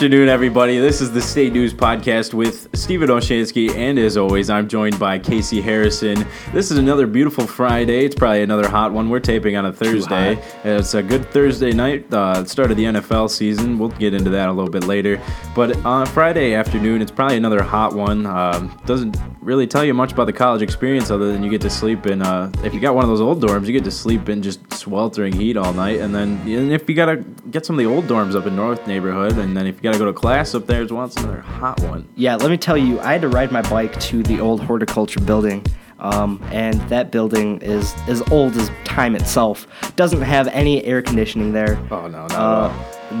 Good afternoon, everybody. This is the State News Podcast with Stephen Olschanski, and as always, I'm joined by Casey Harrison. This is another beautiful Friday. It's probably another hot one. We're taping on a Thursday. It's a good Thursday night, uh, start of the NFL season. We'll get into that a little bit later. But on Friday afternoon, it's probably another hot one. Um, doesn't really tell you much about the college experience other than you get to sleep in. Uh, if you got one of those old dorms, you get to sleep in just sweltering heat all night, and then and if you gotta get some of the old dorms up in North neighborhood, and then if you gotta go to class up there as well, it's another hot one. Yeah, let me tell you, I had to ride my bike to the old horticulture building. Um, and that building is as old as time itself. Doesn't have any air conditioning there. Oh no, no, Uh,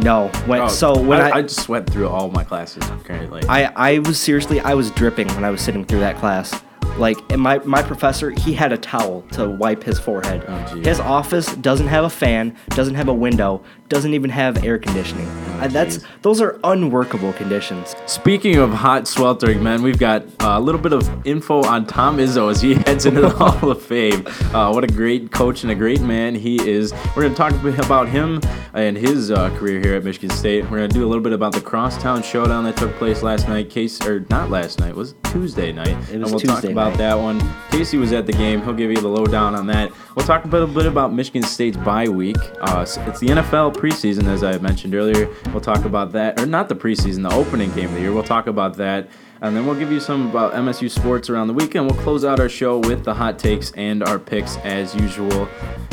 no. When, Oh, so when I, I, just went through all my classes currently. I, I was seriously, I was dripping when I was sitting through that class. Like, my, my professor, he had a towel to wipe his forehead. Oh, his office doesn't have a fan, doesn't have a window, doesn't even have air conditioning. And that's those are unworkable conditions. Speaking of hot sweltering men, we've got uh, a little bit of info on Tom Izzo as he heads into the Hall of Fame. Uh, what a great coach and a great man he is. We're going to talk about him and his uh, career here at Michigan State. We're going to do a little bit about the crosstown showdown that took place last night. Case or not last night, was Tuesday night. And we'll talk about night. that one. Casey was at the game. He'll give you the lowdown on that. We'll talk a little bit about Michigan State's bye week. Uh, it's the NFL preseason, as I mentioned earlier. We'll talk about that, or not the preseason, the opening game of the year. We'll talk about that. And then we'll give you some about MSU sports around the weekend. We'll close out our show with the hot takes and our picks as usual.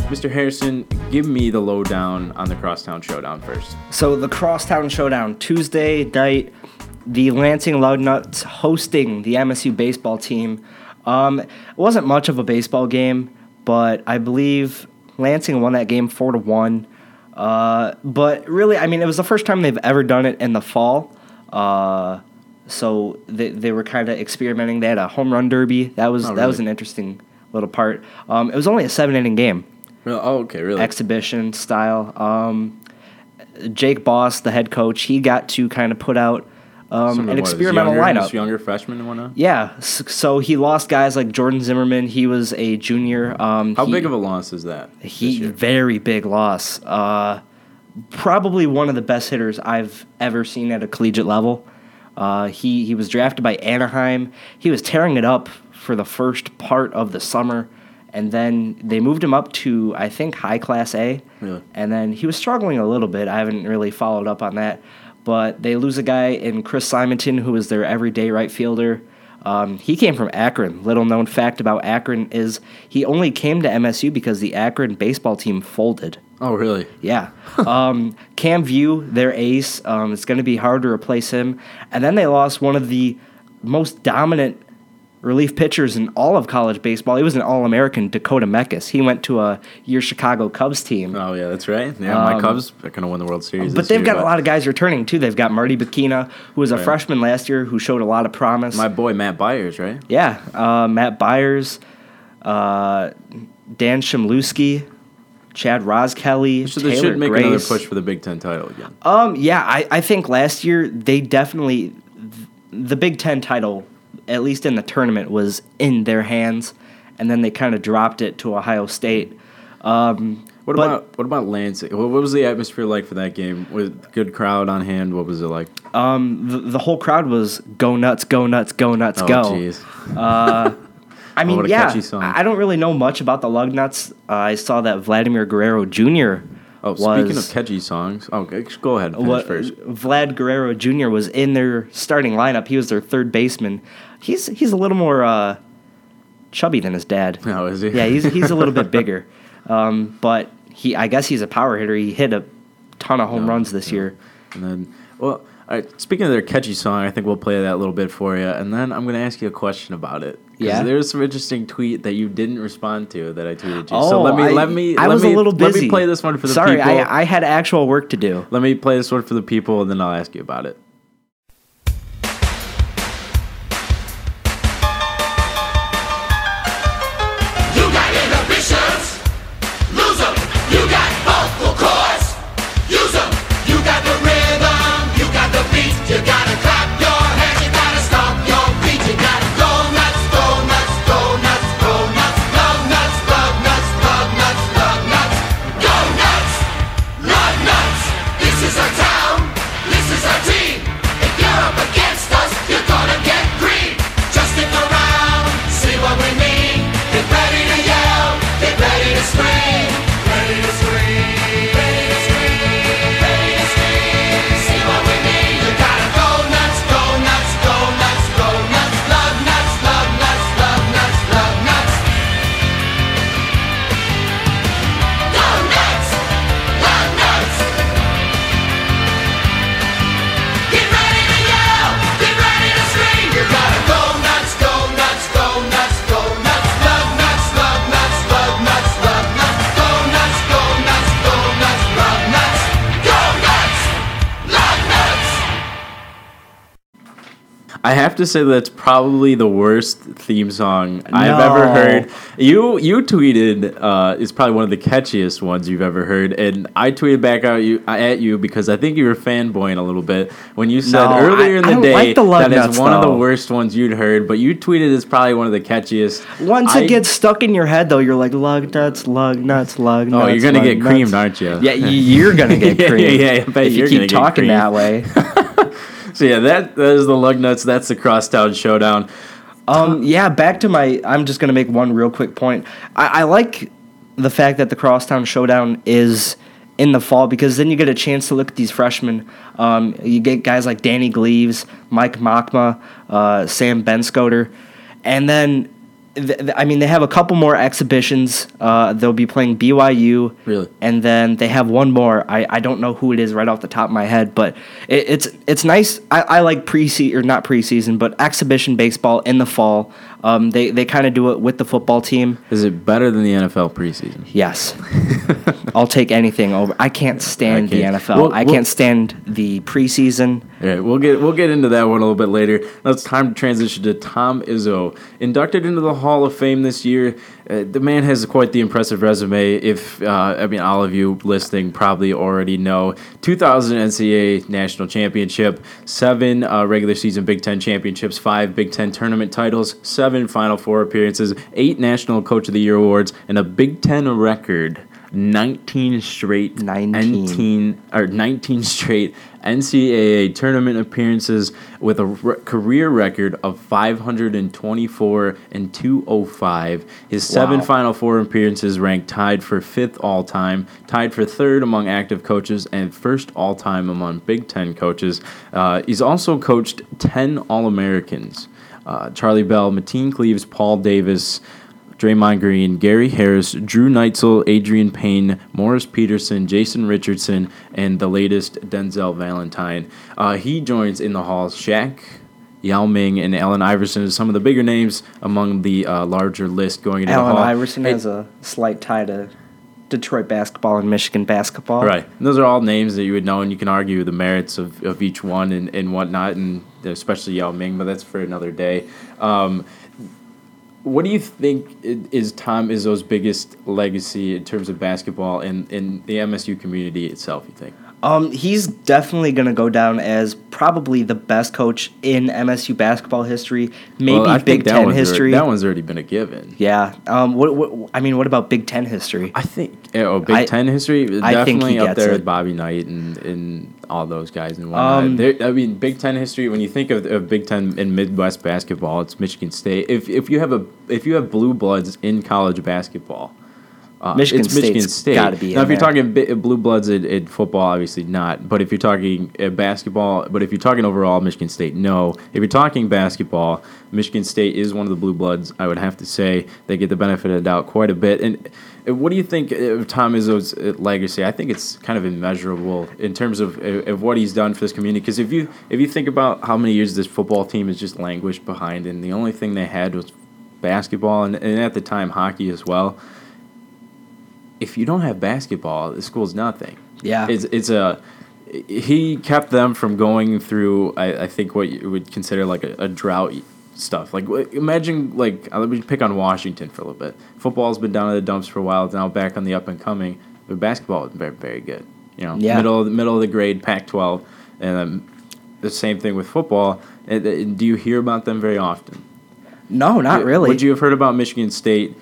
Mr. Harrison, give me the lowdown on the Crosstown Showdown first. So the Crosstown Showdown Tuesday night, the Lansing Lugnuts hosting the MSU baseball team. Um, it wasn't much of a baseball game, but I believe Lansing won that game four to one. Uh, but really, I mean, it was the first time they've ever done it in the fall. Uh, so they, they were kind of experimenting. They had a home run derby. That was Oh, that was an interesting little part. Um, it was only a seven inning game Oh, okay, really? exhibition style. Um, Jake Boss, the head coach, he got to kind of put out um, an what, experimental younger, lineup. younger freshmen and whatnot. Yeah, so he lost guys like Jordan Zimmerman. He was a junior. Um, How he, big of a loss is that? he very big loss. Uh, probably one of the best hitters I've ever seen at a collegiate level. Uh, he he was drafted by Anaheim. He was tearing it up for the first part of the summer, and then they moved him up to I think high class A. Really? And then he was struggling a little bit. I haven't really followed up on that, but they lose a guy in Chris Simonton who is their everyday right fielder. Um, he came from Akron. Little known fact about Akron is he only came to MSU because the Akron baseball team folded. Oh, really? Yeah. um, Cam Vieaux, their ace, um, it's going to be hard to replace him. And then they lost one of the most dominant relief pitchers in all of college baseball. He was an All American, Dakota Mekkes. He went to a year Chicago Cubs team. Oh, yeah, that's right. Yeah, my Cubs are going to win the World Series. Um, But they've year, got a lot of guys returning too. They've got Marty Bechina, who was a Right. freshman last year, who showed a lot of promise. My boy Matt Byers, right? yeah, uh, Matt Byers, uh, Dan Chmielewski, Chad Roskelly, So they Taylor should make Grace. another push for the Big Ten title again. Um, yeah, I, I think last year they definitely the Big Ten title, at least in the tournament, was in their hands, and then they kind of dropped it to Ohio State. Um, What but- about what about Lansing? What, was the atmosphere like for that game? With good crowd on hand, what was it like? um, the, the whole crowd was go nuts, go nuts, go nuts, Oh, go. jeez. I mean, a yeah. I I don't really know much about the Lugnuts. Uh, I saw that Vladimir Guerrero Jr. Oh, was, speaking of catchy songs, oh, go ahead what, first. Vlad Guerrero Jr. was in their starting lineup. He was their third baseman. He's he's a little more uh, chubby than his dad. Oh, is he? Yeah, he's he's a little bit bigger, um, but he I guess he's a power hitter. He hit a ton of home Yeah, runs this yeah. year. And then, well, right, speaking of their catchy song, I think we'll play that a little bit for you, and then I'm going to ask you a question about it. Yeah? There's some interesting tweet that you didn't respond to that I tweeted you. Oh, so let me I, let me I let was me, a little busy. Let me play this one for the Sorry, people. Sorry, I I had actual work to do. let me play this one for the people, and then I'll ask you about it. To say that's probably the worst theme song I've ever heard. You you tweeted uh, it's probably one of the catchiest ones you've ever heard, and I tweeted back out you at you because I think you were fanboying a little bit when you said No, earlier I- in the don't day like the that nuts, it's one of the worst ones you'd heard, but you tweeted it's probably one of the catchiest. Once I- it gets stuck in your head, though, you're like lug nuts, lug nuts, lug nuts. oh, you're gonna get nuts." creamed, aren't you? Yeah, you're gonna get Yeah, creamed. yeah, yeah, I if you're you keep talking that way. So yeah, that that is the lug nuts. That's the crosstown showdown. Um, yeah, back to my. I'm just gonna make one real quick point. I, I like the fact that the Crosstown Showdown is in the fall because then you get a chance to look at these freshmen. Um, you get guys like Danny Gleaves, Mike Machma, uh, Sam Benscoter, and then. Th- th- I mean, they have a couple more exhibitions. Uh, they'll be playing BYU, Really? and then they have one more. I, I don't know who it is right off the top of my head, but it, it's it's nice. I, I like preseason or not preseason, but exhibition baseball in the fall. Um, they they kind of do it with the football team. Is it better than the NFL preseason? Yes, I'll take anything over. I can't stand Okay. the NFL. Well- I can't stand the preseason. All right, we'll get we'll get into that one a little bit later. Now it's time to transition to Tom Izzo, inducted into the Hall of Fame this year. Uh, the man has quite the impressive resume. If uh, I mean, all of you listening probably already know, 2000 NCAA national championship, seven uh, regular season Big Ten championships, five Big Ten tournament titles, seven Final Four appearances, eight National Coach of the Year awards, and a Big Ten record. 19 straight 19. 19 or 19 straight NCAA tournament appearances with a re- career record of 524 and 205. His seven Final Four appearances ranked tied for fifth all time, tied for third among active coaches, and first all time among Big Ten coaches. Uh, he's also coached 10 All Americans. Uh, Charlie Bell, Mateen Cleaves, Paul Davis, Draymond Green, Gary Harris, Drew Neitzel, Adreian Payne, Morris Peterson, Jason Richardson, and the latest Denzel Valentine. Uh, he joins in the hall Shaq, Yao Ming, and Allen Iverson as some of the bigger names among the uh, larger list going into Allen the hall. Iverson Hey, has a slight tie to Detroit basketball and Michigan basketball. Right. And those are all names that you would know, and you can argue the merits of, of each one and, and whatnot, and especially Yao Ming, but that's for another day. Um, what do you think is Tom Izzo's biggest legacy in terms of basketball and in the MSU community itself, you think? Um, he's definitely gonna go down as probably the best coach in MSU basketball history, maybe Well, Big Ten history. that one's already been a given. yeah. Um. What, what? I mean, what about Big Ten history? I think oh Big I- Ten history I think definitely he up gets there it. with Bobby Knight and, and all those guys and whatnot. Um, I mean Big Ten history when you think of, of Big Ten and Midwest basketball, it's Michigan State. If if you have a if you have blue bloods in college basketball, uh, Michigan it's Michigan State's State. gotta be now, if you're there. talking bi- blue bloods in, in football, obviously not. But if you're talking uh, basketball, but if you're talking overall, Michigan State, no. If you're talking basketball, Michigan State is one of the blue bloods. I would have to say they get the benefit of the doubt quite a bit. And uh, what do you think of Tom Izzo's uh, legacy? I think it's kind of immeasurable in terms of uh, of what he's done for this community. Because if you if you think about how many years this football team has just languished behind, and the only thing they had was basketball, and, and at the time hockey as well if you don't have basketball, the school's nothing. Yeah. it's it's a he kept them from going through. I, I think what you would consider like a, a drought stuff. Like imagine like uh, let me pick on Washington for a little bit. Football's been down in the dumps for a while. It's now back on the up and coming. But basketball is very very good. You know, Yeah. middle of the middle of the grade, Pac-12, and um, the same thing with football. And, and do you hear about them very often? no, not really. Would you have heard about Michigan State,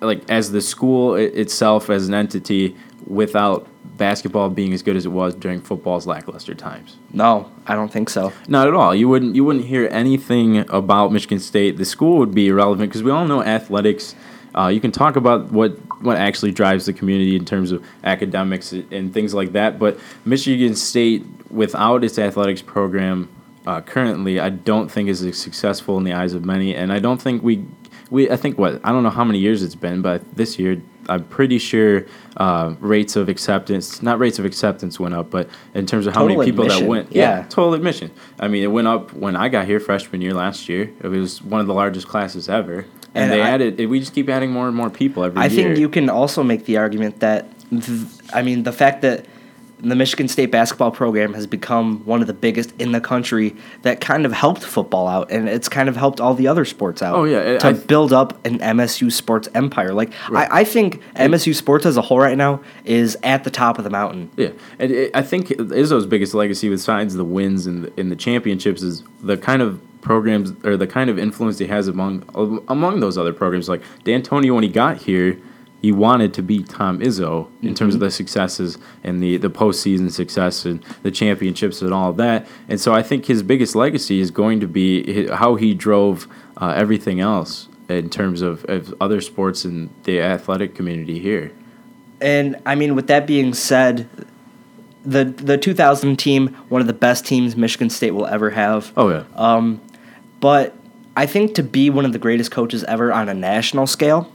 like as the school itself as an entity, without basketball being as good as it was during football's lackluster times? No, I don't think so. Not at all. You wouldn't. You wouldn't hear anything about Michigan State. The school would be irrelevant because we all know athletics. Uh, you can talk about what what actually drives the community in terms of academics and things like that. But Michigan State, without its athletics program, uh, currently, I don't think is as successful in the eyes of many. And I don't think we we. I think what I don't know how many years it's been, but this year I'm pretty sure uh, rates of acceptance, not rates of acceptance went up, but in terms of how Total many people that admission, went, yeah. total admission. I mean, it went up when I got here freshman year last year. It was one of the largest classes ever, and, And they I- added. We just keep adding more and more people every I year. I think you can also make the argument that, th- I mean, the fact that the Michigan State basketball program has become one of the biggest in the country that kind of helped football out and it's kind of helped all the other sports out. Oh, yeah, To I- build up an MSU sports empire. Like I, I think MSU sports as a whole right now is at the top of the mountain. Yeah, and it, I think Izzo's biggest legacy, besides the wins and the, in the championships, is the kind of programs or the kind of influence he has among among those other programs. Like D'Antonio, when he got here, he wanted to beat Tom Izzo in terms of the successes and the the postseason success and the championships and all of that. And so I think his biggest legacy is going to be how he drove uh, everything else in terms of, of other sports and the athletic community here. And I mean, with that being said, the the 2000 team, one of the best teams Michigan State will ever have. Oh yeah. Um, but I think to be one of the greatest coaches ever on a national scale,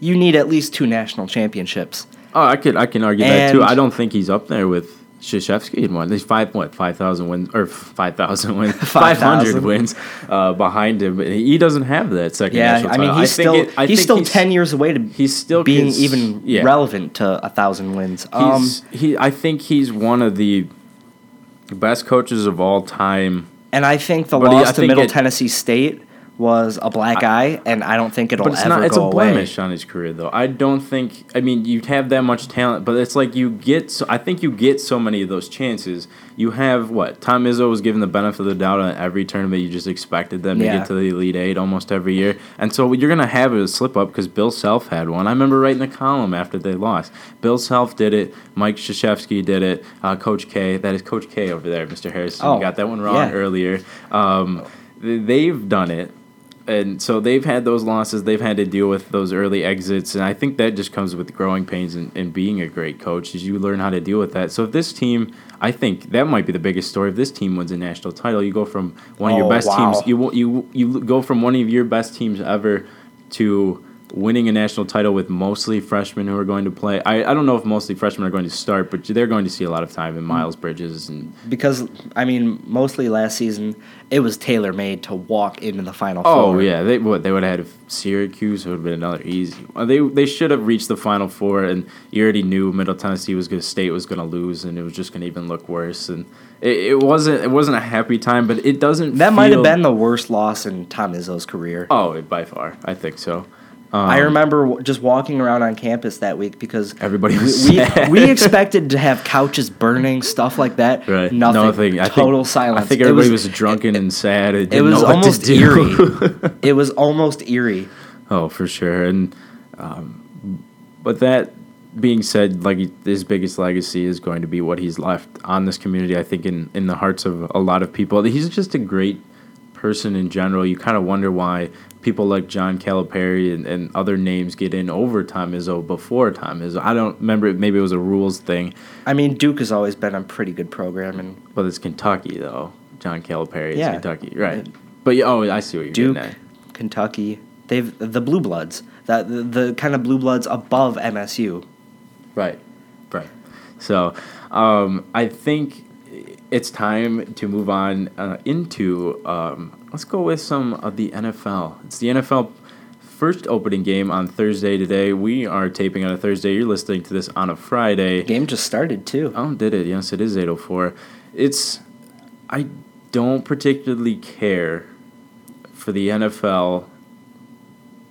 you need at least two national championships. Oh, I could I can argue that too. I don't think he's up there with Krzyzewski in one. There's five what five thousand wins or five thousand wins, five hundred wins uh, behind him. He doesn't have that second. Yeah, national I mean he's think still it- I he's still ten years away to he's still being cons- even yeah. relevant to a thousand wins. Um, He's, he, I think he's one of the best coaches of all time. and I think the But he- I loss to Middle it- Tennessee State was a black eye, and I don't think it'll But it's ever not. It's go a away. blemish on his career, though. I don't think. I mean, you have that much talent, but it's like you get. So, I think you get so many of those chances. You have what Tom Izzo was given the benefit of the doubt on every tournament. You just expected them to get to the Elite Eight almost every year, and so you're gonna have a slip up because Bill Self had one. I remember writing a column after they lost. Bill Self did it. Mike Krzyzewski did it. Uh, Coach K. That is Coach K over there, Mr. Harrison. Oh, you got that one wrong yeah. earlier. Um, they've done it and so they've had those losses. They've had to deal with those early exits, and I think that just comes with growing pains and, and being a great coach. Is you learn how to deal with that. So if this team, I think that might be the biggest story. If this team wins a national title, you go from one of your Oh, best wow. teams. You you you go from one of your best teams ever to winning a national title with mostly freshmen who are going to play. I, I don't know if mostly freshmen are going to start, but they're going to see a lot of time in mm-hmm. Miles Bridges and because I mean, mostly last season it was tailor made to walk into the final Oh four. yeah, they what they would have had Syracuse. It would have been another easy. They they should have reached the Final Four, and you already knew Middle Tennessee was going to State was going to lose, and it was just going to even look worse. And it, it wasn't it wasn't a happy time, but it doesn't. That might have been the worst loss in Tom Izzo's career. Oh, by far, I think so. I remember w- just walking around on campus that week because Everybody we, was we, sad. we expected to have couches burning, stuff like that. Right. Nothing. I Total think, silence. I think everybody was, drunken and sad. It didn't was know what to almost eerie. it was almost eerie. Oh, for sure. And um, but that being said, like his biggest legacy is going to be what he's left on this community. I think in in the hearts of a lot of people. He's just a great person in general. You kind of wonder why people like John Calipari and, and other names get in over Tom Izzo before Tom Izzo. I don't remember. Maybe it was a rules thing, I mean, Duke has always been a pretty good program, and but it's Kentucky though. John Calipari is Yeah. Kentucky, right? But yeah, oh, I see what you're Duke, getting at. Kentucky, they've the blue bloods, that the, the kind of blue bloods above MSU. Right, right. So um, I think it's time to move on uh, into. Um, let's go with some of the NFL. It's the NFL first opening game on Thursday today. We are taping on a Thursday. You're listening to this on a Friday. Game just started too. Oh, did it? Yes, it is 804. It's. I don't particularly care for the NFL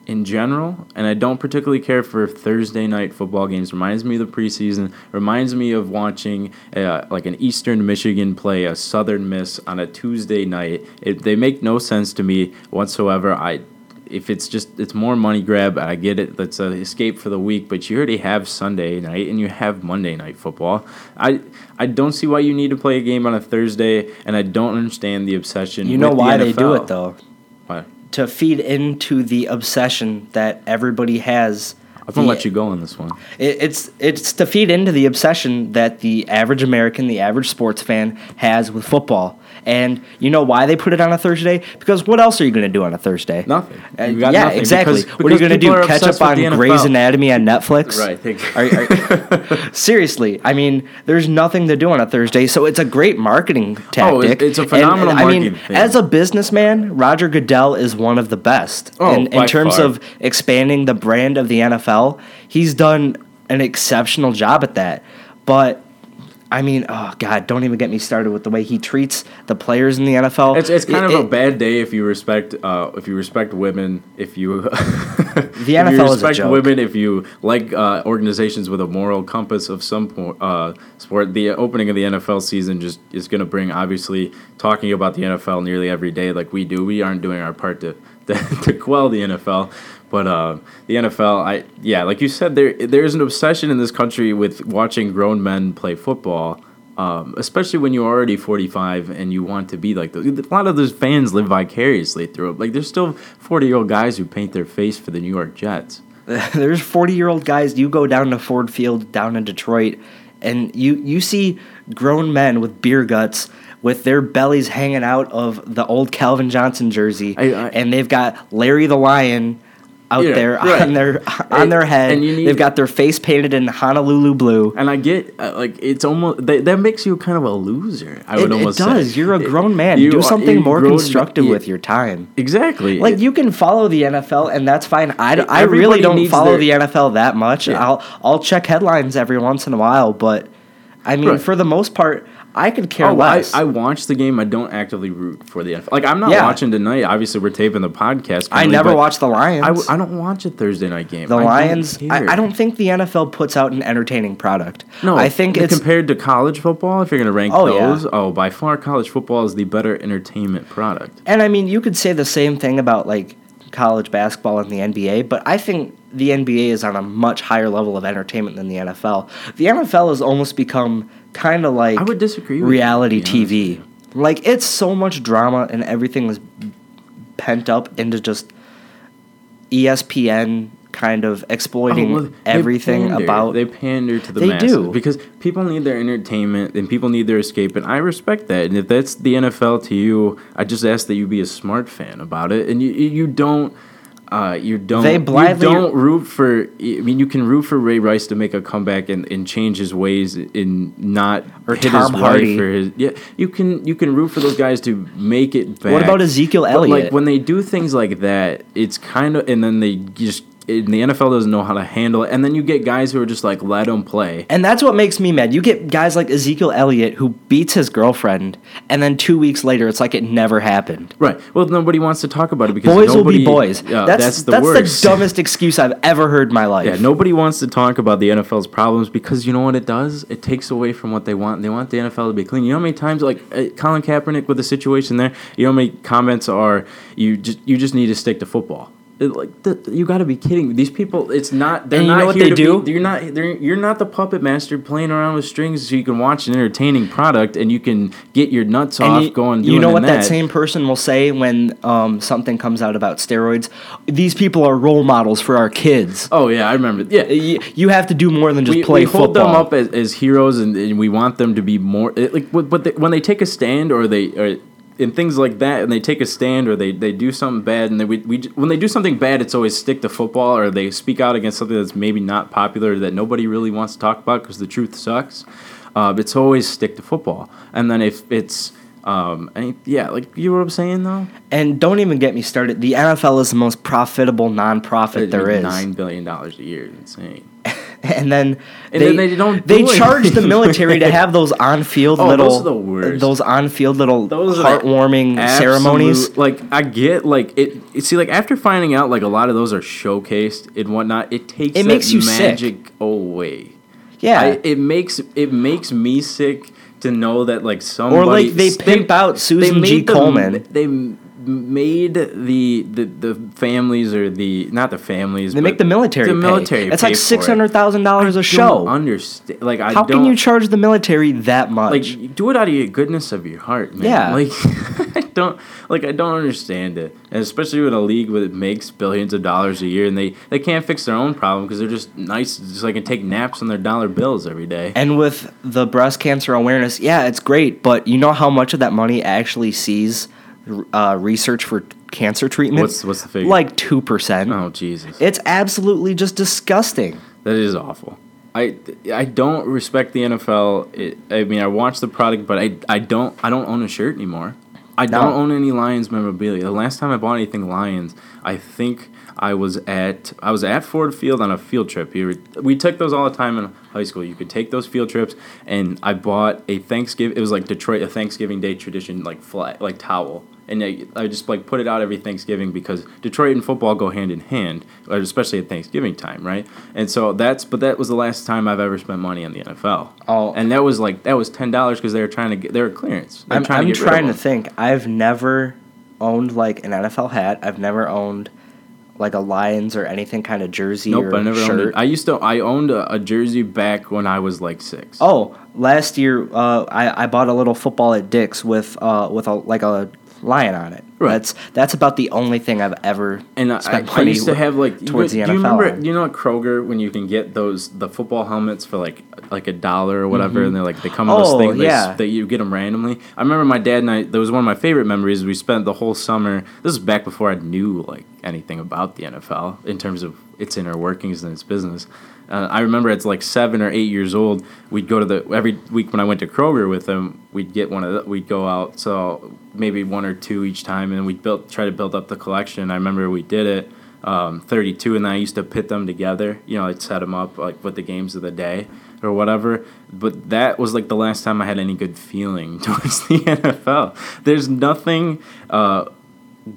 in general, and I don't particularly care for Thursday night football games. Reminds me of the preseason. Reminds me of watching uh, like an Eastern Michigan play a Southern Miss on a Tuesday night. It, they make no sense to me whatsoever. I if it's just it's more money grab, I get it. That's an escape for the week, but you already have Sunday night and you have Monday night football. I I don't see why you need to play a game on a Thursday, and I don't understand the obsession. You know with the why they do it though? Why? To feed into the obsession that everybody has. I'm gonna the- let you go on this one. It, it's it's to feed into the obsession that the average American, the average sports fan, has with football. And you know why they put it on a Thursday? Because what else are you going to do on a Thursday? Nothing. Uh, yeah, nothing, exactly. because- what are you going to do? Catch up on Grey's Anatomy on Netflix? Right, Are- are- seriously, I mean, there's nothing to do on a Thursday, so it's a great marketing tactic. Oh, it- it's a And- phenomenal and, I mean, thing. as a businessman, Roger Goodell is one of the best. Oh, in, in terms far. of expanding the brand of the NFL, he's done an exceptional job at that. But I mean, oh god, don't even get me started with the way he treats the players in the NFL. It's, it's kind It- of a bad day if you respect uh, if you respect women if you the NFL if you is a respect women if you like uh, organizations with a moral compass of some po- uh, sport. The opening of the NFL season just is going to bring obviously talking about the NFL nearly every day like we do. We aren't doing our part to to, to quell the NFL. But uh, the NFL, I yeah, like you said, there there's an obsession in this country with watching grown men play football um, especially when you're already 45 and you want to be like those. A lot of those fans live vicariously through it. Like there's still 40 year old guys who paint their face for the New York Jets. there's 40 year old guys you go down to ford field down in detroit and you you see grown men with beer guts with their bellies hanging out of the old calvin johnson jersey I- I- and they've got larry the lion out Yeah, there right. on their on their head and you need- they've got their face painted in honolulu blue And I get uh, like it's almost that, that makes you kind of a loser. I would it, it almost does say. you're a grown man You do something you more grown- constructive yeah, with your time Exactly. like It- you can follow the NFL and that's fine. I, I really don't follow their- the NFL that much. Yeah. I'll I'll check headlines every once in a while, but I mean Right. for the most part, I could care Oh, I, less. I watch the game. I don't actively root for the NFL. Like I'm not Yeah. watching tonight. Obviously, we're taping the podcast. I never watch the Lions. I, w- I don't watch a Thursday night game. the I don't Lions. care. I, I don't think the NFL puts out an entertaining product. No, I think it's compared to college football. If you're going to rank Oh, yeah. those, oh, by far, college football is the better entertainment product. And I mean, you could say the same thing about like college basketball and the NBA, but I think the NBA is on a much higher level of entertainment than the NFL. The NFL has almost become kind of like I would disagree with you, reality to TV. Like it's so much drama and everything is pent up into just ESPN kind of exploiting Oh, well, everything pander. about they pander to the They masses do. because people need their entertainment and people need their escape, and I respect that. And if that's the NFL to you, I just ask that you be a smart fan about it, and you you don't. Uh, you don't. They blindly- You don't root for. I mean, you can root for Ray Rice to make a comeback and, and change his ways and not Or hit Tom his Hardy. wife for his. Yeah, you can. You can root for those guys to make it back. What about Ezekiel But, Elliott? Like when they do things like that, it's kind of, and then they just. And the NFL doesn't know how to handle it, and then you get guys who are just like, let them play. And that's what makes me mad. You get guys like Ezekiel Elliott who beats his girlfriend, and then two weeks later, it's like it never happened. Right. Well, nobody wants to talk about it because Boys will be boys. Yeah, that's that's, the that's the dumbest excuse I've ever heard in my life. Yeah, nobody wants to talk about the NFL's problems because you know what it does? It takes away from what they want. They want the NFL to be clean. You know how many times, like uh, Colin Kaepernick with the situation there, you know how many comments are you just you just need to stick to football. It, like the, you got to be kidding me. These people, it's not. They're And you not know what here they do? Be, you're not. They're, you're not the puppet master playing around with strings so you can watch an entertaining product and you can get your nuts And off you, going. you know what that. that same person will say when um, something comes out about steroids? These people are role models for our kids. Oh yeah, I remember. Yeah, You, you have to do more than just we, play we hold football. them up as, as heroes and, and we want them to be more like but they, when they take a stand or they or and things like that and they take a stand or they, they do something bad and they, we, we when they do something bad it's always stick to football or they speak out against something that's maybe not popular that nobody really wants to talk about because the truth sucks uh, it's always stick to football and then if it's um, any, yeah like you know what I'm saying though and don't even get me started. The NFL is the most profitable nonprofit there is. nine billion dollars a year insane and then And they, then they don't they do charge the military to have those on-field Oh, little those are the worst. those on-field little Those heartwarming absolute- ceremonies. Like I get like it. See, like after finding out like a lot of those are showcased and whatnot, it takes It makes you sick. away. Yeah. I, it makes it makes me sick to know that like somebody or like, they pimp out Susan G. the- Komen. They made the, the the families or the not the families. they make the military. The pay. military. It's pay like six hundred thousand dollars a I show. Don't understand. Like I How can you charge the military that much? like do it out of your goodness of your heart, man. Yeah. Like I don't like I don't understand it, and especially with a league that makes billions of dollars a year, and they they can't fix their own problem because they're just nice, just like can take naps on their dollar bills every day. and with the breast cancer awareness, yeah, it's great, but you know how much of that money actually sees uh, research for cancer treatment? What's what's the figure? like two percent. oh Jesus, It's absolutely just disgusting. that is awful. I, I don't respect the NFL. It, I mean, I watch the product, but I, I don't I don't own a shirt anymore. I No. don't own any Lions memorabilia. The last time I bought anything Lions, I think I was at I was at Ford Field on a field trip. We, were- we took those all the time in high school. You could take those field trips, and I bought a Thanksgiving. It was like Detroit, a Thanksgiving Day tradition, like flag, like towel, and I, I just like put it out every Thanksgiving because Detroit and football go hand in hand, especially at Thanksgiving time, right? And so that's but that was the last time I've ever spent money on the NFL. Oh. and that was like that was ten dollars because they were trying to get they were clearance. They were I'm trying I'm to, get rid of trying to think. I've never owned like an NFL hat. I've never owned like a Lions or anything kind of jersey Nope, or I never shirt. owned it. I used to. I owned a, a jersey back when I was like six. Oh, last year uh, I, I bought a little football at Dick's with uh, with a like a lion on it. Right. That's that's about the only thing I've ever and I, spent I money used to have like. towards you, the do you remember? on. You know at Kroger when you can get those the football helmets for like like a dollar or whatever, and they're like they come in this Oh, thing. they yeah. that you get them randomly. I remember my dad and I. That was one of my favorite memories. We spent the whole summer. This is back before I knew like anything about the NFL in terms of its inner workings and its business. Uh, I remember it's like seven or eight years old. We'd go to the every week when I went to Kroger with him. We'd get one of the, we'd go out so maybe one or two each time, and we'd build try to build up the collection. I remember we did it. Um, 32 and I used to pit them together. You know, I'd set them up like with the games of the day or whatever. But that was like the last time I had any good feeling towards the NFL. There's nothing uh,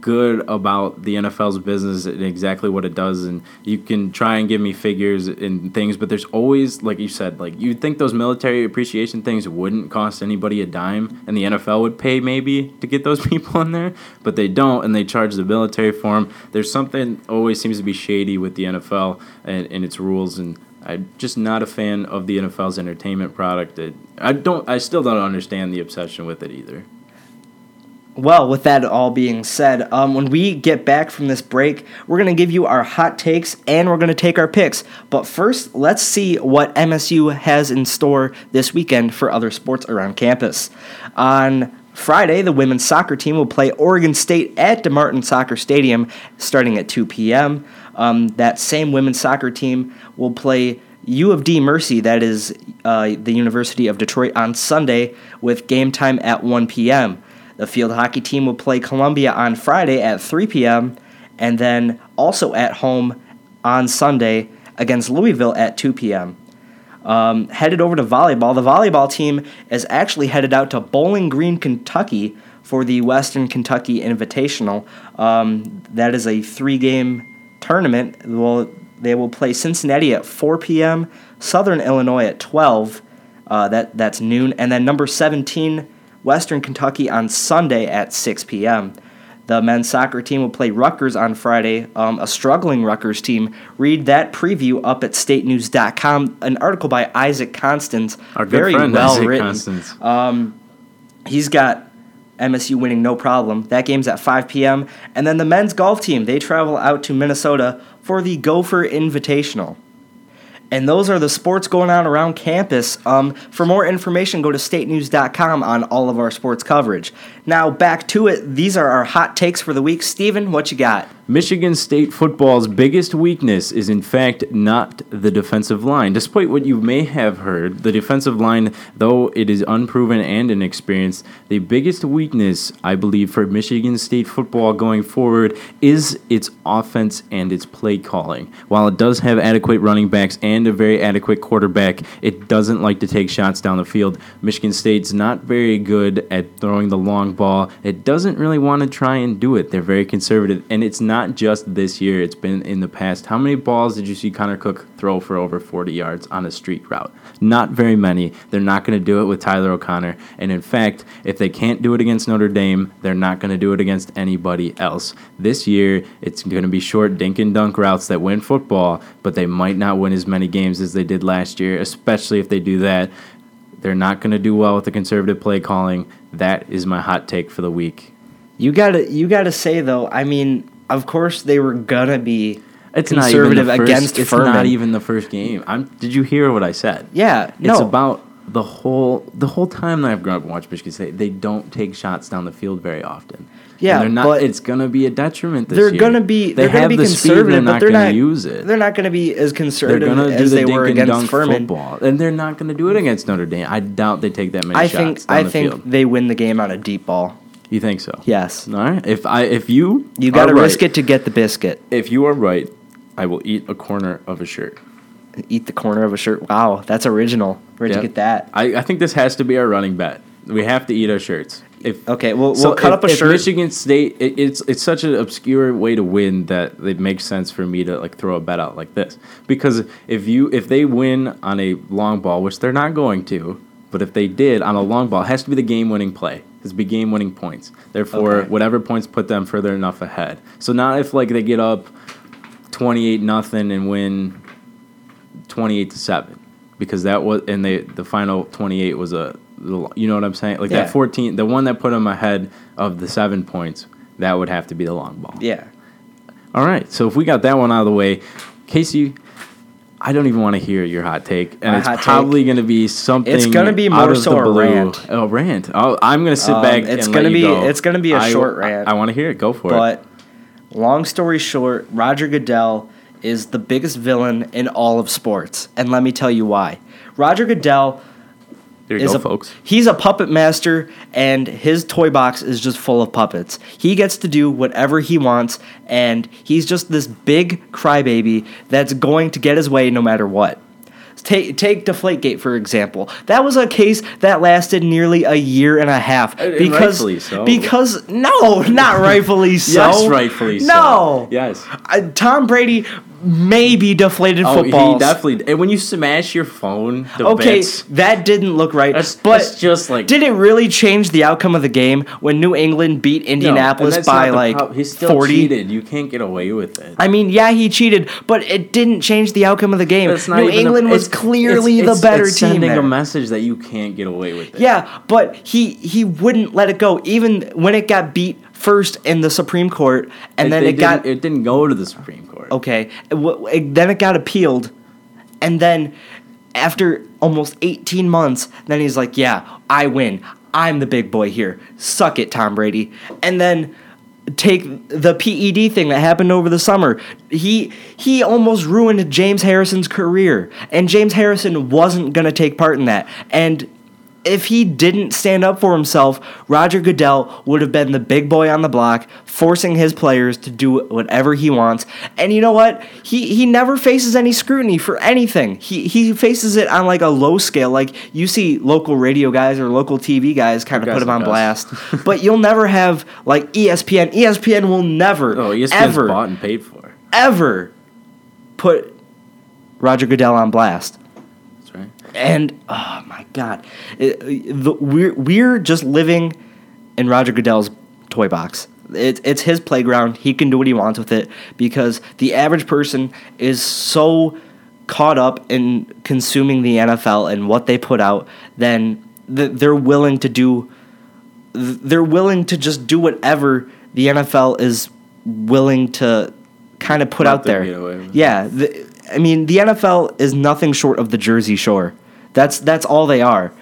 good about the NFL's business and exactly what it does. And you can try and give me figures and things, but there's always, like you said, like you'd think those military appreciation things wouldn't cost anybody a dime, and the NFL would pay maybe to get those people in there, but they don't, and they charge the military for them. There's something always seems to be shady with the NFL and, and its rules, and I'm just not a fan of the NFL's entertainment product. It, I don't. I still don't understand the obsession with it either. Well, with that all being said, um, when we get back from this break, we're going to give you our hot takes and we're going to take our picks. But first, let's see what MSU has in store this weekend for other sports around campus. On Friday, the women's soccer team will play Oregon State at DeMartin Soccer Stadium starting at 2 p.m. Um, that same women's soccer team will play U of D Mercy, that is uh, the University of Detroit, on Sunday with game time at 1 p.m. The field hockey team will play Columbia on Friday at 3 p.m. and then also at home on Sunday against Louisville at 2 p.m. Um, headed over to volleyball, the volleyball team is actually headed out to Bowling Green, Kentucky for the Western Kentucky Invitational. Um, that is a three game tournament. Well, they will play Cincinnati at 4 p.m., Southern Illinois at 12. Uh, that that's noon, and then number 17, Western Kentucky on Sunday at 6 p.m. The men's soccer team will play Rutgers on Friday, um, a struggling Rutgers team. Read that preview up at statenews.com. An article by Isaac Constance, Our very friend well Isaac written. Constance. He's got MSU winning no problem. That game's at 5 p.m. And then the men's golf team, they travel out to Minnesota for the Gopher Invitational. And those are the sports going on around campus. Um, for more information, go to statenews.com on all of our sports coverage. Now, back to it. These are our hot takes for the week. Steven, what you got? Michigan State football's biggest weakness is, in fact, not the defensive line. Despite what you may have heard, the defensive line, though it is unproven and inexperienced, the biggest weakness, I believe, for Michigan State football going forward is its offense and its play calling. While it does have adequate running backs and a very adequate quarterback, it doesn't like to take shots down the field. Michigan State's not very good at throwing the long ball. It doesn't really want to try and do it. They're very conservative, and it's not just this year. It's been in the past. How many balls did you see Connor Cook throw for over 40 yards on a street route? Not very many. They're not going to do it with Tyler O'Connor. And in fact, if they can't do it against Notre Dame, they're not going to do it against anybody else. This year, it's going to be short dink and dunk routes that win football, but they might not win as many games as they did last year, especially if they do that. They're not going to do well with the conservative play calling. That is my hot take for the week. You gotta, you gotta say though. I mean, of course they were gonna be It's conservative not even the first, against It's Furman. not even the first game. I'm, did you hear what I said? Yeah, It's no. about the whole the whole time that I've grown up and watched Michigan State. They don't take shots down the field very often. Yeah, And they're not. but it's gonna be a detriment this they're year. gonna be They they're gonna have be the speed. conservative, They're but not they're gonna not use it. They're not gonna be as They're conservative gonna do as the they were against Furman. football, and they're not gonna do it against Notre Dame. I doubt they take that many I shots think down I the think field. they win the game on a deep ball. You think so? Yes. All right. If I if you You got to are risk right- it to get the biscuit. If you are right, I will eat a corner of a shirt. Eat the corner of a shirt. Wow, that's original. Where'd Yep. you get that? I, I think this has to be our running bet. We have to eat our shirts. If Okay, we'll, so we'll cut if, up a if shirt. Michigan State, it, it's it's such an obscure way to win that it makes sense for me to like throw a bet out like this because if you if they win on a long ball, which they're not going to, but if they did on a long ball, it has to be the game winning play. It has to be game winning points. Therefore, Okay. whatever points put them further enough ahead. So not if like they get up twenty eight nothing and win twenty eight to seven because that was and they the final twenty eight was a you know what I'm saying like Yeah. that fourteen the one that put them ahead of the seven points that would have to be the long ball. yeah. All right, so if we got that one out of the way, Casey. I don't even want to hear your hot take, and My it's probably going to be something. It's gonna be more so a rant. Oh, rant! Oh, I'm going to sit Um, back. it's let you be- go. it's gonna be a I- short rant. I, want to hear it. Go for it. But long story short, Roger Goodell is the biggest villain in all of sports, and let me tell you why. Roger Goodell There you is go, a folks. he's a puppet master, and his toy box is just full of puppets. He gets to do whatever he wants, and he's just this big crybaby that's going to get his way no matter what. Take take Deflategate for example. That was a case that lasted nearly a year and a half And because rightfully so. because no, not rightfully so. Yes, rightfully so. No. Yes. Uh, Tom Brady maybe deflated Oh, footballs. he definitely. And when you smash your phone, the Okay, bits, that didn't look right. That's- but that's just like- did it really change the outcome of the game when New England beat Indianapolis that's by like prob- he still forty? cheated. You can't get away with it. I mean, yeah, he cheated, but it didn't change the outcome of the game. It's not New even a- England was it's- clearly it's- the better it's team. Sending there. a message that you can't get away with it. Yeah, but he he wouldn't let it go, even when it got beat first in the Supreme Court, and then it got didn't- It didn't go to the Supreme Court. okay. It- then it got appealed, and then after almost 18 months, then he's like, "Yeah, I win. I'm the big boy here. Suck it, Tom Brady." And then take the PED thing that happened over the summer. He he almost ruined James Harrison's career, and James Harrison wasn't going to take part in that. And if he didn't stand up for himself, Roger Goodell would have been the big boy on the block, forcing his players to do whatever he wants. And you know what? He he never faces any scrutiny for anything. He he faces it on like a low scale. Like you see local radio guys or local TV guys kind of put him on us. blast. but you'll never have like ESPN. ESPN will never Oh, ESPN's ever bought and paid for. ever put Roger Goodell on blast. And oh my god, It- the, we're we're just living in Roger Goodell's toy box. It's it's his playground. He can do what he wants with it because the average person is so caught up in consuming the NFL and what they put out, then they're willing to do. They're willing to just do whatever the NFL is willing to kind of put out there. get away with. Yeah, the, I mean the NFL is nothing short of the Jersey Shore. That's that's all they are.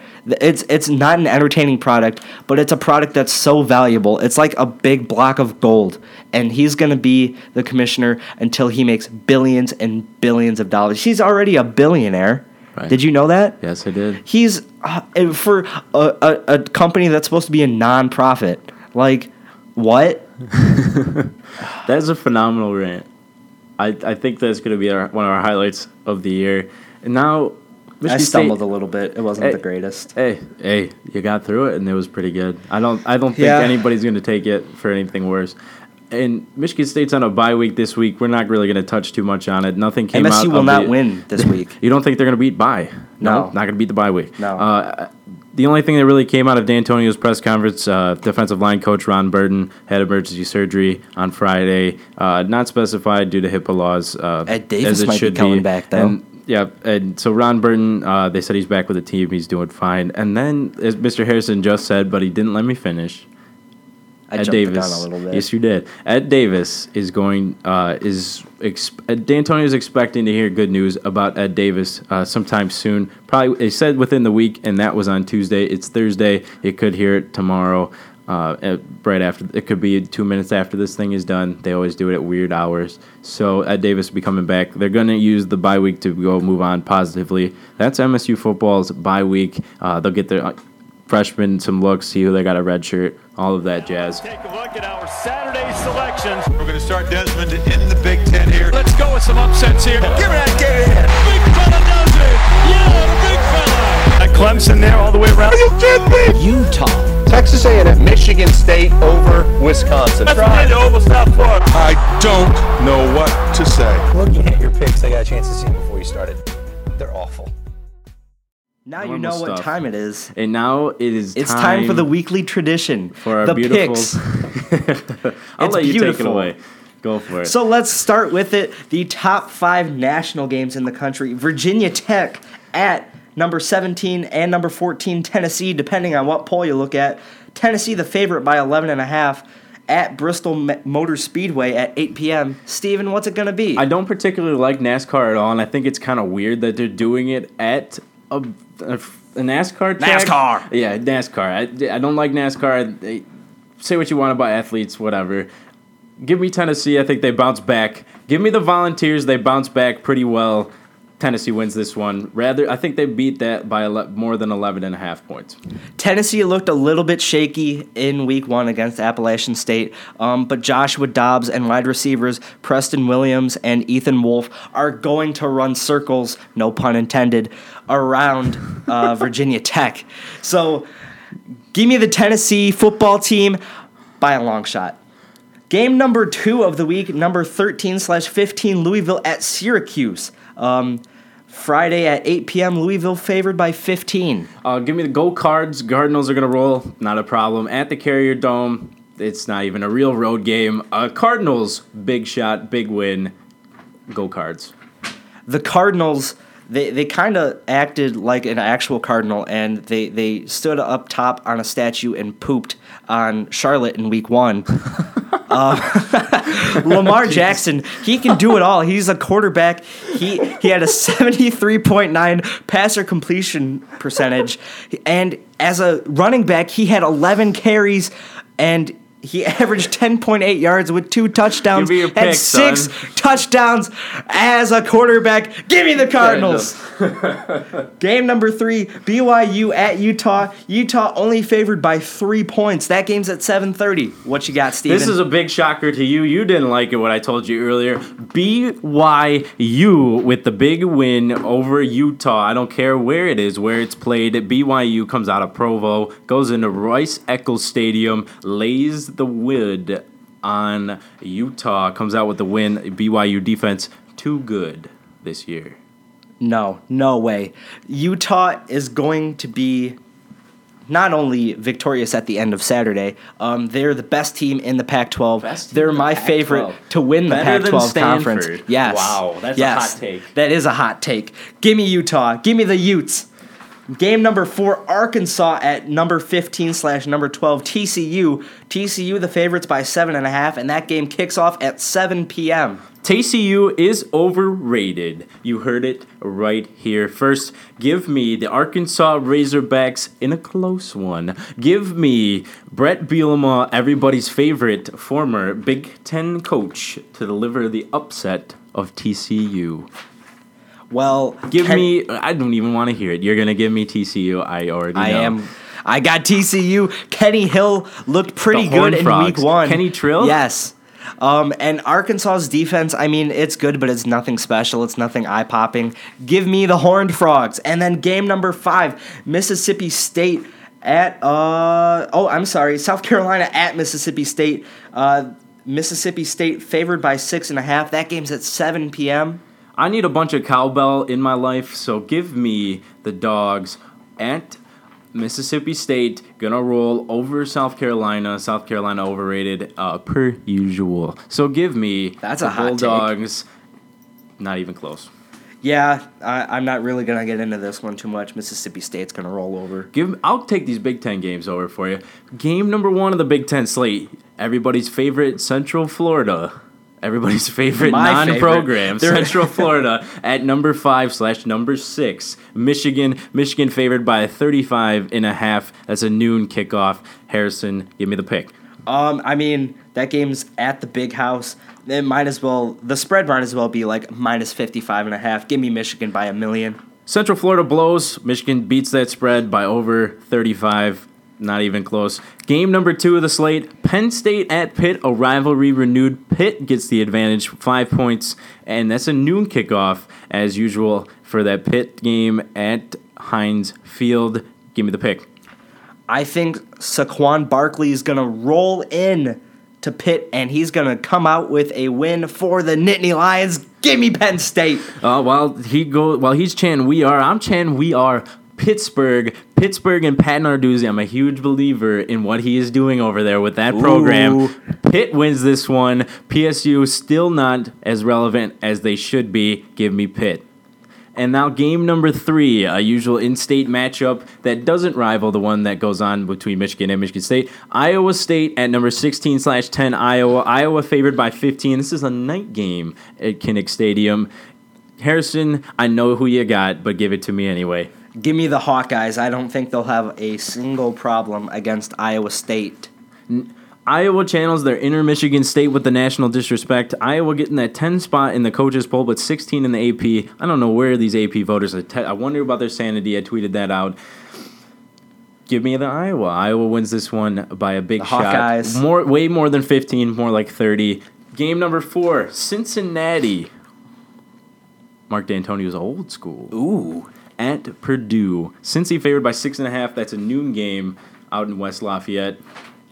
It's it's not an entertaining product, but it's a product that's so valuable. It's like a big block of gold, and he's gonna be the commissioner until he makes billions and billions of dollars. He's already a billionaire. Right. Did you know that? Yes, I did. He's uh, for a, a, a company that's supposed to be a non-profit. Like what? That is a phenomenal rant. I, I think that's going to be our, one of our highlights of the year. And now, I stumbled State, a little bit. It wasn't Hey. the greatest. Hey, hey, you got through it, and it was pretty good. I don't, I don't think Yeah. anybody's going to take it for anything worse. And Michigan State's on a bye week this week. We're not really going to touch too much on it. Nothing came out. MSU will not the- win this week. You don't think they're going to beat bye? No. not going to beat the bye week. No. Uh, the only thing that really came out of Dantonio's press conference, uh, defensive line coach Ron Burton had emergency surgery on Friday, uh, not specified due to HIPAA laws. Uh, Ed Davis as it might be coming back, though. And, yeah, and so Ron Burton, uh, they said he's back with the team. He's doing fine. And then, as Mr. Harrison just said, but he didn't let me finish. I Ed jumped Davis. the a little bit. Yes, you did. Ed Davis is going uh, is ex- Ed Dantonio is expecting to hear good news about Ed Davis uh, sometime soon. Probably they said within the week, and that was on Tuesday. It's Thursday. You could hear it tomorrow. Uh, at- right after it could be two minutes after this thing is done. They always do it at weird hours. So Ed Davis will be coming back. They're going to use the bye week to go move on positively. That's MSU football's bye week. Uh, they'll get their freshmen some looks, see who they got a red shirt, all of that jazz. Take a look at our Saturday selections. We're going to start Desmond in the Big Ten here. Let's go with some upsets here. Give me that, give me that. Big fella does it. Yeah, the big fella. At Clemson there all the way around. Are you kidding me? Utah. Texas A&M, Michigan State over Wisconsin. That's right. The Oval South Park. I don't know what to say. Looking at your picks, I got a chance to see them before you started. They're awful. Now you Normal know what stuff. time it is. And now it is It's time, for the weekly tradition. for our the beautiful. picks. I'll It's let you take it away. Go for it. So let's start with it. The top five national games in the country. Virginia Tech at number 17 and number 14, Tennessee, depending on what poll you look at. Tennessee, the favorite by 11 and a half at Bristol Motor Speedway at 8 p.m. Stephen, what's it going to be? I don't particularly like NASCAR at all, and I think it's kind of weird that they're doing it at a, a, a NASCAR track. NASCAR. Yeah, NASCAR. I, I don't like NASCAR. They, say what you want about athletes, whatever. Give me Tennessee. I think they bounce back. Give me the Volunteers. They bounce back pretty well. Tennessee wins this one. Rather, I think they beat that by ele- more than 11 and a half points. Tennessee looked a little bit shaky in week one against Appalachian State, um, but Joshua Dobbs and wide receivers Preston Williams and Ethan Wolf are going to run circles, no pun intended, around uh, Virginia Tech. So give me the Tennessee football team by a long shot. Game number two of the week, number 13 slash 15, Louisville at Syracuse. Um, Friday at 8 p.m., Louisville favored by 15. Uh, give me the go cards. Cardinals are going to roll. Not a problem. At the Carrier Dome, it's not even a real road game. Uh, Cardinals, big shot, big win. Go cards. the Cardinals they, they kind of acted like an actual cardinal and they, they stood up top on a statue and pooped on Charlotte in week one. Uh, Lamar Jackson, he can do it all. He's a quarterback. He he had a 73.9 passer completion percentage and as a running back, he had 11 carries and he averaged 10.8 yards with two touchdowns your and six son. touchdowns as a quarterback. Give me the Cardinals. Game number three, BYU at Utah. Utah only favored by three points. That game's at 7:30. What you got, Stephen? This is a big shocker to you. You didn't like it what I told you earlier. BYU with the big win over Utah. I don't care where it is, where it's played. BYU comes out of Provo, goes into Rice-Eccles Stadium, lays the wood on Utah, comes out with the win. BYU defense too good this year. no, no way. Utah is going to be not only victorious at the end of Saturday, um, they're the best team in the Pac-12. They're the my Pac-12. favorite to win the Better Pac-12 conference. Stanford. Yes. Wow, that's a hot take. That is a hot take. Give me Utah. Give me the Utes. Game number four, Arkansas at number 15 slash number 12, TCU. TCU, the favorites by seven and a half, and that game kicks off at 7 p.m. TCU is overrated. You heard it right here. First, give me the Arkansas Razorbacks in a close one. Give me Bret Bielema, everybody's favorite former Big Ten coach, to deliver the upset of TCU. Well, Give Ken- me, I don't even want to hear it. You're going to give me TCU. I already know. I am. I got TCU. Kenny Hill looked pretty good in Frogs. week one. Kenny Trill? Yes. Um, and Arkansas's defense, I mean, it's good, but it's nothing special. It's nothing eye popping. Give me the Horned Frogs. And then game number five, Mississippi State at, uh, oh, I'm sorry, South Carolina at Mississippi State. Uh, Mississippi State favored by six and a half. That game's at 7 p.m. I need a bunch of cowbell in my life, so give me the dogs at Mississippi State. Gonna roll over South Carolina. South Carolina overrated, uh, per usual. So give me That's the a hot take. Bulldogs. Not even close. Yeah, I, I'm not really to get into this one too much. Mississippi State's to roll over. Give. I'll take these Big Ten games over for you. Game number one of the Big Ten slate. Everybody's favorite Central Florida. Everybody's favorite My non-program favorite. Central Florida at number five slash number six. Michigan. Michigan favored by 35 and a half. That's a noon kickoff. Harrison, give me the pick. Um, I mean, that game's at the big house. It might as well, the spread might as well be like minus 55 and a half. Give me Michigan by a million. Central Florida blows. Michigan beats that spread by over 35. Not even close. Game number two of the slate Penn State at Pitt, a rivalry renewed. Pitt gets the advantage, five points, and that's a noon kickoff, as usual, for that Pitt game at Heinz Field. Give me the pick. I think Saquon Barkley is going to roll in to Pitt and he's going to come out with a win for the Nittany Lions. Give me Penn State. Uh, while he go, while he's chanting "We are," I'm chanting "We are." Pittsburgh, Pittsburgh, and Pat Narduzzi. I'm a huge believer in what he is doing over there with that program. Ooh. Pitt wins this one. PSU still not as relevant as they should be. Give me Pitt. And now game number three, a usual in-state matchup that doesn't rival the one that goes on between Michigan and Michigan State. Iowa State at number 16 slash 10 Iowa. Iowa favored by 15. This is a night game at Kinnick Stadium. Harrison, I know who you got, but give it to me anyway. Give me the Hawkeyes. I don't think they'll have a single problem against Iowa State. Iowa channels their inner Michigan State with the national disrespect. Iowa getting that 10 spot in the coaches poll, but 16 in the AP. I don't know where these AP voters are. Te- I wonder about their sanity. I tweeted that out. Give me the Iowa. Iowa wins this one by a big The shot. Hawkeyes. More, way more than 15, more like 30. Game number four, Cincinnati. Mark Dantonio's old school Ooh. At Purdue. Cincy favored by six and a half. That's a noon game out in West Lafayette.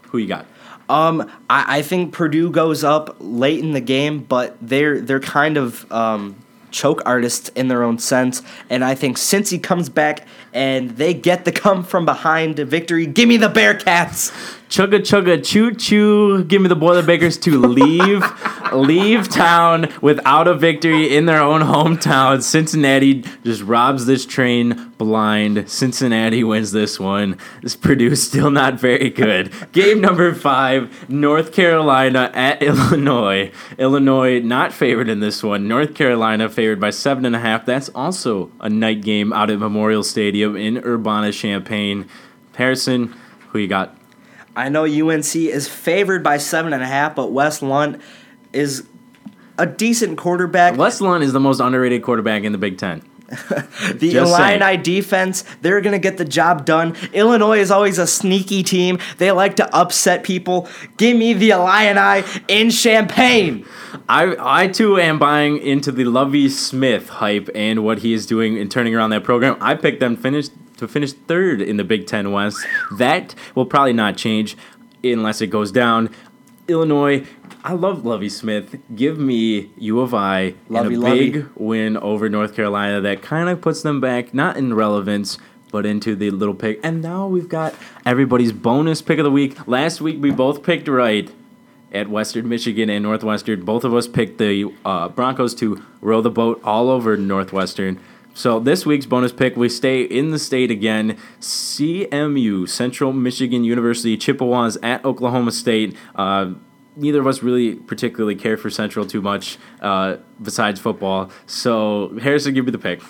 Who you got? Um, I, I think Purdue goes up late in the game, but they're they're kind of um, choke artists in their own sense, and I think Cincy comes back and they get the come from behind victory, give me the Bearcats. Chugga chugga choo choo. Give me the Boilermakers to leave leave town without a victory in their own hometown. Cincinnati just robs this train blind. Cincinnati wins this one. This Purdue's still not very good. Game number five, North Carolina at Illinois. Illinois not favored in this one. North Carolina favored by seven and a half. That's also a night game out at Memorial Stadium in Urbana, Champaign. Harrison, who you got? I know UNC is favored by seven and a half, but Wes Lunt is a decent quarterback. Wes Lunt is the most underrated quarterback in the Big Ten. The Just saying. Illini defense, they're going to get the job done. Illinois is always a sneaky team. They like to upset people. Give me the Illini in Champaign. I I too am buying into the Lovie Smith hype and what he is doing in turning around that program. I picked them finish to finish third in the Big Ten West. That will probably not change unless it goes down. Illinois, I love Lovie Smith. Give me U of I Lovey, in a lovey. big win over North Carolina that kind of puts them back not in relevance but into the little pick. And now we've got everybody's bonus pick of the week. Last week we both picked right at Western Michigan and Northwestern. Both of us picked the uh, Broncos to row the boat all over Northwestern. So this week's bonus pick, we stay in the state again. CMU, Central Michigan University, Chippewas at Oklahoma State. Uh, neither of us really particularly care for Central too much, uh, besides football. So Harrison, give me the pick.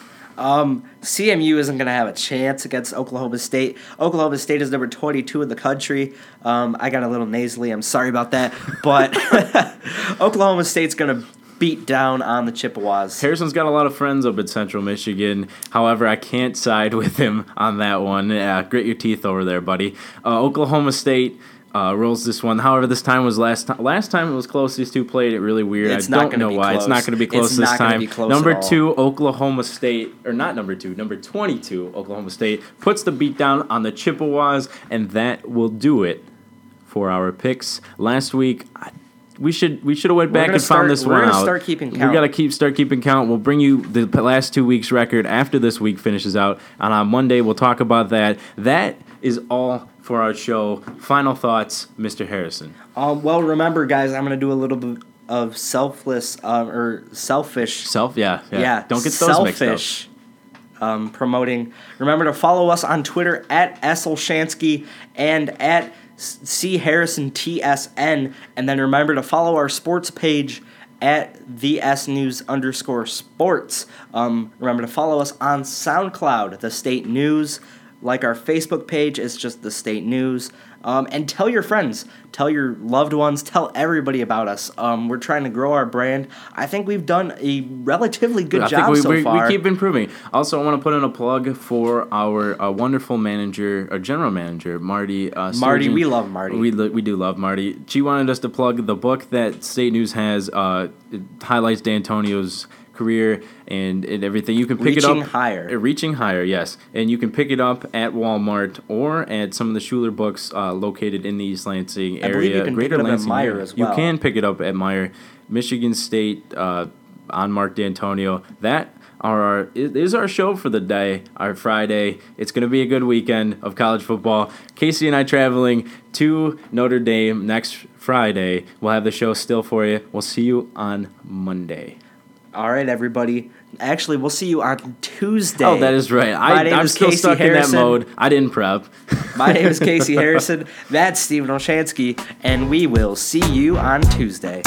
CMU isn't going to have a chance against Oklahoma State. Oklahoma State is number 22 in the country. Um, I got a little nasally. I'm sorry about that. But Oklahoma State's going to beat down on the Chippewas. Harrison's got a lot of friends up at Central Michigan. However, I can't side with him on that one. Yeah, grit your teeth over there, buddy. Uh, Oklahoma State uh, rolls this one. However, this time was last time. Last time it was close. These two played it really weird. It's I don't know why. It's not going to be close It's this time. be close number two, Oklahoma State, or not number two, number twenty-two, Oklahoma State puts the beat down on the Chippewas, and that will do it for our picks. Last week. I, we should we should have went back and found start- this we're one out. start keeping We gotta keep start keeping count. We'll bring you the last two weeks record after this week finishes out, and on Monday we'll talk about that. That is all for our show. Final thoughts, Mr. Harrison. Um, well, remember, guys, I'm going to do a little bit of selfless um, or selfish Self, yeah, yeah. yeah, Don't get those mixed up. selfish, Um, promoting. Remember to follow us on Twitter at Esselchansky and at C Harrison TSN, and then remember to follow our sports page at the S News underscore Sports. Um, remember to follow us on SoundCloud, the State News. Like our Facebook page, it's just the State News. Um, and tell your friends, tell your loved ones, tell everybody about us. Um, we're trying to grow our brand. I think we've done a relatively good I job we, so we, far. we keep improving. Also, I want to put in a plug for our uh, wonderful manager, our general manager, Marty. Uh, Marty, we love Marty. We, lo- we do love Marty. She wanted us to plug the book that State News has. Uh, it highlights Dantonio's career and, and everything. You can pick Reaching it up. Higher. Uh, Reaching higher, yes. And you can pick it up at Walmart or at some of the Schuler books uh, located in the East Lansing area. you can pick Greater it up at Lansing Meijer as well. You can pick it up at Meijer. Michigan State uh, on Mark Dantonio. That are our is is our show for the day, our Friday. It's going to be a good weekend of college football. Casey and I traveling to Notre Dame next Friday. We'll have the show still for you. We'll see you on Monday. All right, everybody. Actually, we'll see you on Tuesday. Oh, that is right. My I, name I'm is still Casey stuck Harrison. in that mode. I didn't prep. My name is Casey Harrison. That's Stephen Olschanski, and we will see you on Tuesday.